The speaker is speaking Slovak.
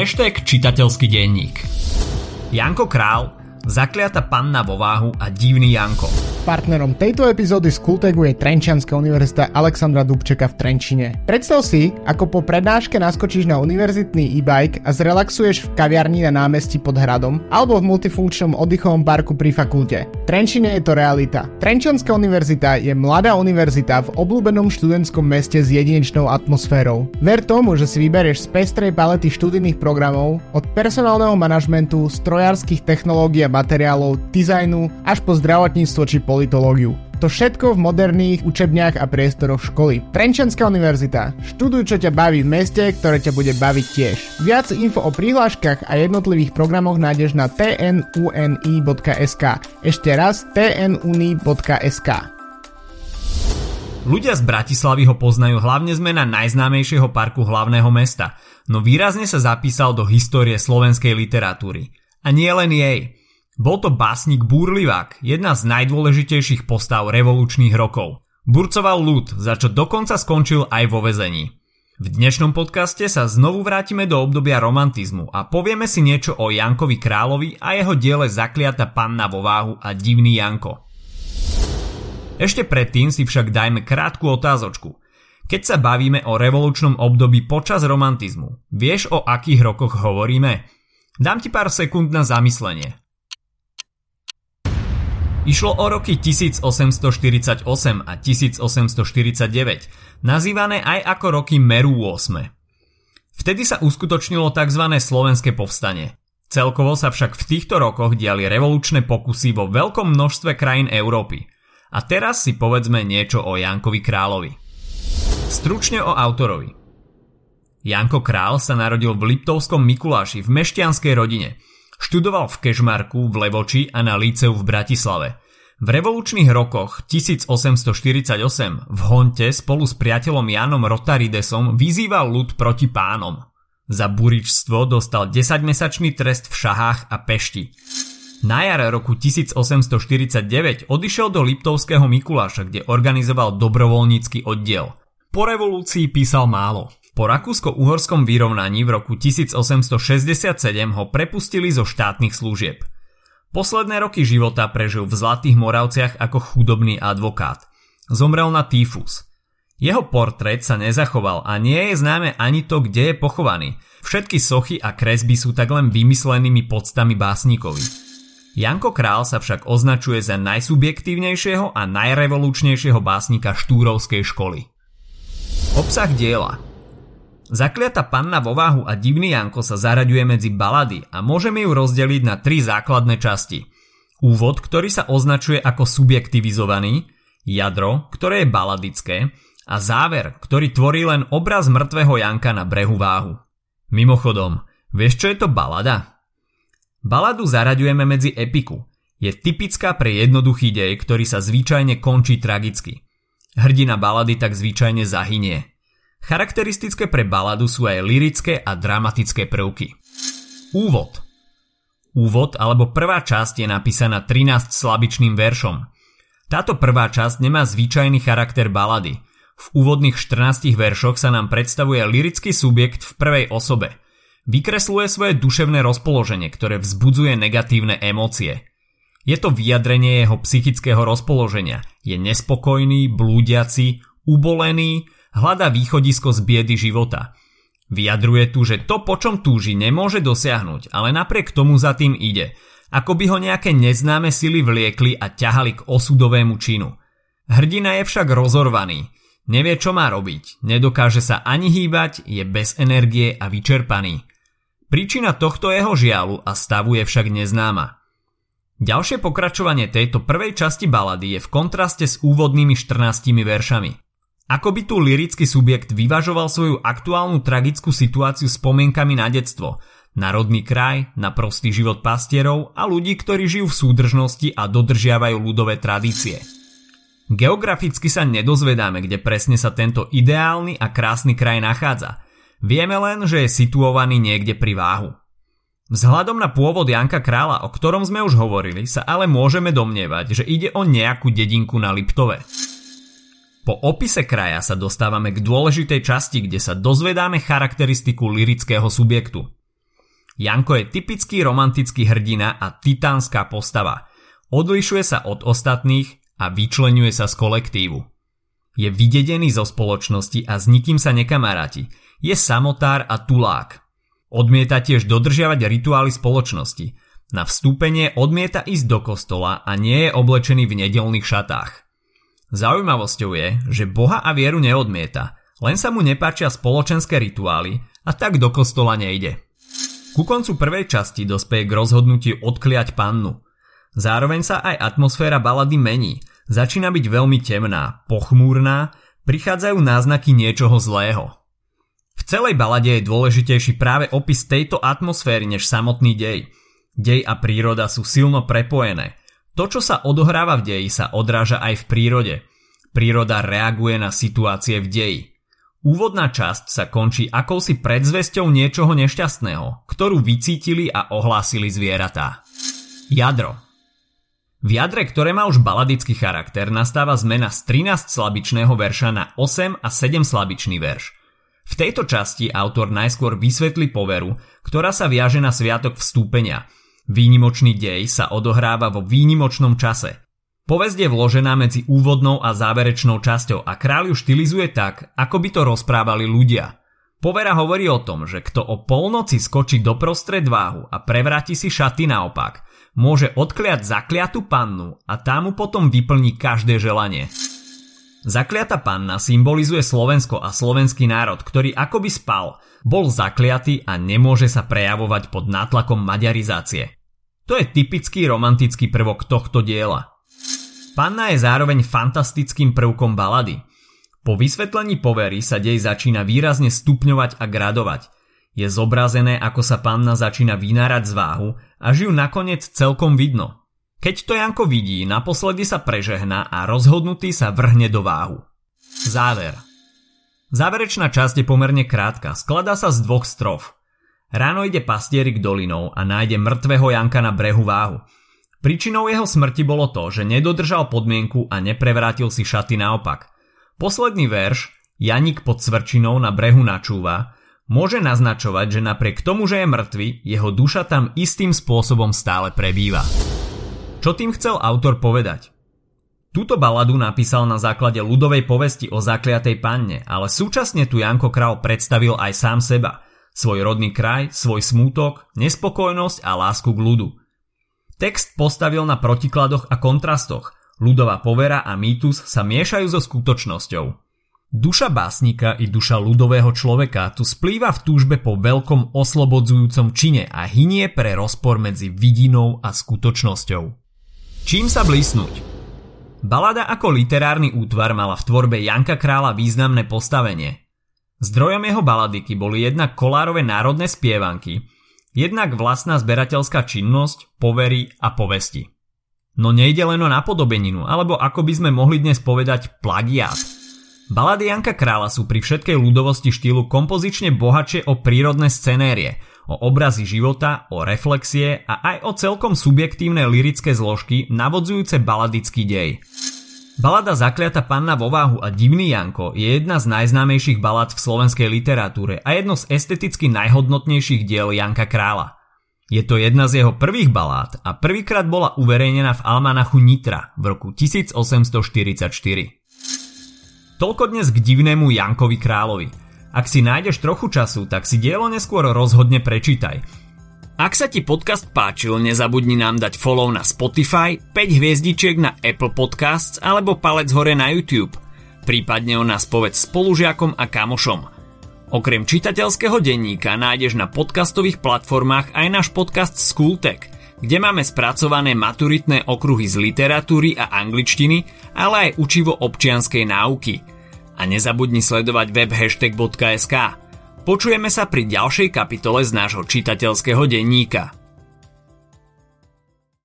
Hashtag čitateľský denník. Janko Král, zakliata panna vo váhu a divný Janko. Partnerom tejto epizódy z Kultegu je Trenčianská univerzita Alexandra Dubčeka v Trenčine. Predstav si, ako po prednáške naskočíš na univerzitný e-bike a zrelaxuješ v kaviarni na námestí pod hradom alebo v multifunkčnom oddychovom parku pri fakulte. Trenčine je to realita. Trenčianská univerzita je mladá univerzita v obľúbenom študentskom meste s jedinečnou atmosférou. Ver tomu, že si vyberieš z pestrej palety študijných programov od personálneho manažmentu, strojárskych technológií a materiálov, dizajnu až po zdravotníctvo či politológiu. To všetko v moderných učebniach a priestoroch školy. Trenčanská univerzita. Študuj, čo ťa baví v meste, ktoré ťa bude baviť tiež. Viac info o prihláškach a jednotlivých programoch nájdeš na tnuni.sk. Ešte raz tnuni.sk. Ľudia z Bratislavy ho poznajú hlavne zmena najznámejšieho parku hlavného mesta, no výrazne sa zapísal do histórie slovenskej literatúry. A nie len jej. Bol to básnik Búrlivák, jedna z najdôležitejších postav revolučných rokov. Burcoval ľud, za čo dokonca skončil aj vo vezení. V dnešnom podcaste sa znovu vrátime do obdobia romantizmu a povieme si niečo o Jankovi Královi a jeho diele Zakliata panna vo váhu a divný Janko. Ešte predtým si však dajme krátku otázočku. Keď sa bavíme o revolučnom období počas romantizmu, vieš o akých rokoch hovoríme? Dám ti pár sekúnd na zamyslenie. Išlo o roky 1848 a 1849, nazývané aj ako roky Meru 8. Vtedy sa uskutočnilo tzv. slovenské povstanie. Celkovo sa však v týchto rokoch diali revolučné pokusy vo veľkom množstve krajín Európy. A teraz si povedzme niečo o Jankovi Královi. Stručne o autorovi. Janko Král sa narodil v Liptovskom Mikuláši v mešťanskej rodine – Študoval v Kešmarku, v Levoči a na Líceu v Bratislave. V revolučných rokoch 1848 v Honte spolu s priateľom Janom Rotaridesom vyzýval ľud proti pánom. Za buričstvo dostal 10-mesačný trest v Šahách a Pešti. Na jar roku 1849 odišiel do Liptovského Mikuláša, kde organizoval dobrovoľnícky oddiel. Po revolúcii písal málo. Po rakúsko-uhorskom vyrovnaní v roku 1867 ho prepustili zo štátnych služieb. Posledné roky života prežil v Zlatých Moravciach ako chudobný advokát. Zomrel na týfus. Jeho portrét sa nezachoval a nie je známe ani to, kde je pochovaný. Všetky sochy a kresby sú tak len vymyslenými podstami básnikovi. Janko Král sa však označuje za najsubjektívnejšieho a najrevolučnejšieho básnika štúrovskej školy. Obsah diela – Zakliata panna vo váhu a divný Janko sa zaraďuje medzi balady a môžeme ju rozdeliť na tri základné časti. Úvod, ktorý sa označuje ako subjektivizovaný, jadro, ktoré je baladické a záver, ktorý tvorí len obraz mŕtvého Janka na brehu váhu. Mimochodom, vieš čo je to balada? Baladu zaraďujeme medzi epiku. Je typická pre jednoduchý dej, ktorý sa zvyčajne končí tragicky. Hrdina balady tak zvyčajne zahynie. Charakteristické pre baladu sú aj lirické a dramatické prvky. Úvod Úvod alebo prvá časť je napísaná 13 slabičným veršom. Táto prvá časť nemá zvyčajný charakter balady. V úvodných 14 veršoch sa nám predstavuje lirický subjekt v prvej osobe. Vykresluje svoje duševné rozpoloženie, ktoré vzbudzuje negatívne emócie. Je to vyjadrenie jeho psychického rozpoloženia. Je nespokojný, blúdiaci, ubolený, hľada východisko z biedy života. Vyjadruje tu, že to, po čom túži, nemôže dosiahnuť, ale napriek tomu za tým ide, ako by ho nejaké neznáme sily vliekli a ťahali k osudovému činu. Hrdina je však rozorvaný, nevie čo má robiť, nedokáže sa ani hýbať, je bez energie a vyčerpaný. Príčina tohto jeho žialu a stavu je však neznáma. Ďalšie pokračovanie tejto prvej časti balady je v kontraste s úvodnými 14 veršami. Ako by tu lirický subjekt vyvažoval svoju aktuálnu tragickú situáciu spomienkami na detstvo, na rodný kraj, na prostý život pastierov a ľudí, ktorí žijú v súdržnosti a dodržiavajú ľudové tradície. Geograficky sa nedozvedáme, kde presne sa tento ideálny a krásny kraj nachádza. Vieme len, že je situovaný niekde pri váhu. Vzhľadom na pôvod Janka Krála, o ktorom sme už hovorili, sa ale môžeme domnievať, že ide o nejakú dedinku na Liptove. Po opise kraja sa dostávame k dôležitej časti, kde sa dozvedáme charakteristiku lirického subjektu. Janko je typický romantický hrdina a titánska postava. Odlišuje sa od ostatných a vyčlenuje sa z kolektívu. Je vydedený zo spoločnosti a s nikým sa nekamaráti. Je samotár a tulák. Odmieta tiež dodržiavať rituály spoločnosti. Na vstúpenie odmieta ísť do kostola a nie je oblečený v nedelných šatách. Zaujímavosťou je, že Boha a vieru neodmieta, len sa mu nepáčia spoločenské rituály a tak do kostola nejde. Ku koncu prvej časti dospeje k rozhodnutiu odkliať pannu. Zároveň sa aj atmosféra balady mení. Začína byť veľmi temná, pochmúrná, prichádzajú náznaky niečoho zlého. V celej balade je dôležitejší práve opis tejto atmosféry než samotný dej. Dej a príroda sú silno prepojené. To, čo sa odohráva v deji, sa odráža aj v prírode. Príroda reaguje na situácie v deji. Úvodná časť sa končí akousi predzvesťou niečoho nešťastného, ktorú vycítili a ohlásili zvieratá. Jadro V jadre, ktoré má už baladický charakter, nastáva zmena z 13 slabičného verša na 8 a 7 slabičný verš. V tejto časti autor najskôr vysvetlí poveru, ktorá sa viaže na sviatok vstúpenia. Výnimočný dej sa odohráva vo výnimočnom čase – Povesť je vložená medzi úvodnou a záverečnou časťou a kráľ ju štilizuje tak, ako by to rozprávali ľudia. Povera hovorí o tom, že kto o polnoci skočí do prostred váhu a prevráti si šaty naopak, môže odkliať zakliatú pannu a tá mu potom vyplní každé želanie. Zakliata panna symbolizuje Slovensko a slovenský národ, ktorý akoby spal, bol zakliatý a nemôže sa prejavovať pod nátlakom maďarizácie. To je typický romantický prvok tohto diela. Panna je zároveň fantastickým prvkom balady. Po vysvetlení povery sa dej začína výrazne stupňovať a gradovať. Je zobrazené, ako sa panna začína vynárať z váhu, až ju nakoniec celkom vidno. Keď to Janko vidí, naposledy sa prežehná a rozhodnutý sa vrhne do váhu. Záver Záverečná časť je pomerne krátka, skladá sa z dvoch strof. Ráno ide pastierik dolinou a nájde mŕtvého Janka na brehu váhu. Príčinou jeho smrti bolo to, že nedodržal podmienku a neprevrátil si šaty naopak. Posledný verš, Janik pod Cvrčinou na brehu načúva, môže naznačovať, že napriek tomu, že je mŕtvy, jeho duša tam istým spôsobom stále prebýva. Čo tým chcel autor povedať? Túto baladu napísal na základe ľudovej povesti o zakliatej panne, ale súčasne tu Janko Král predstavil aj sám seba, svoj rodný kraj, svoj smútok, nespokojnosť a lásku k ľudu – Text postavil na protikladoch a kontrastoch. Ľudová povera a mýtus sa miešajú so skutočnosťou. Duša básnika i duša ľudového človeka tu splýva v túžbe po veľkom oslobodzujúcom čine a hynie pre rozpor medzi vidinou a skutočnosťou. Čím sa blísnuť? Balada ako literárny útvar mala v tvorbe Janka Krála významné postavenie. Zdrojom jeho baladiky boli jednak kolárové národné spievanky, Jednak vlastná zberateľská činnosť, povery a povesti. No nejde len o napodobeninu, alebo ako by sme mohli dnes povedať plagiát. Balady Janka Krála sú pri všetkej ľudovosti štýlu kompozične bohatšie o prírodné scenérie, o obrazy života, o reflexie a aj o celkom subjektívne lirické zložky navodzujúce baladický dej. Balada Zakliata panna vo váhu a Divný Janko je jedna z najznámejších balad v slovenskej literatúre a jedno z esteticky najhodnotnejších diel Janka Krála. Je to jedna z jeho prvých balád a prvýkrát bola uverejnená v Almanachu Nitra v roku 1844. Toľko dnes k divnému Jankovi Královi. Ak si nájdeš trochu času, tak si dielo neskôr rozhodne prečítaj – ak sa ti podcast páčil, nezabudni nám dať follow na Spotify, 5 hviezdičiek na Apple Podcasts alebo palec hore na YouTube. Prípadne o nás povedz spolužiakom a kamošom. Okrem čitateľského denníka nájdeš na podcastových platformách aj náš podcast Schooltech, kde máme spracované maturitné okruhy z literatúry a angličtiny, ale aj učivo občianskej náuky. A nezabudni sledovať web hashtag.sk. Počujeme sa pri ďalšej kapitole z nášho čitateľského denníka.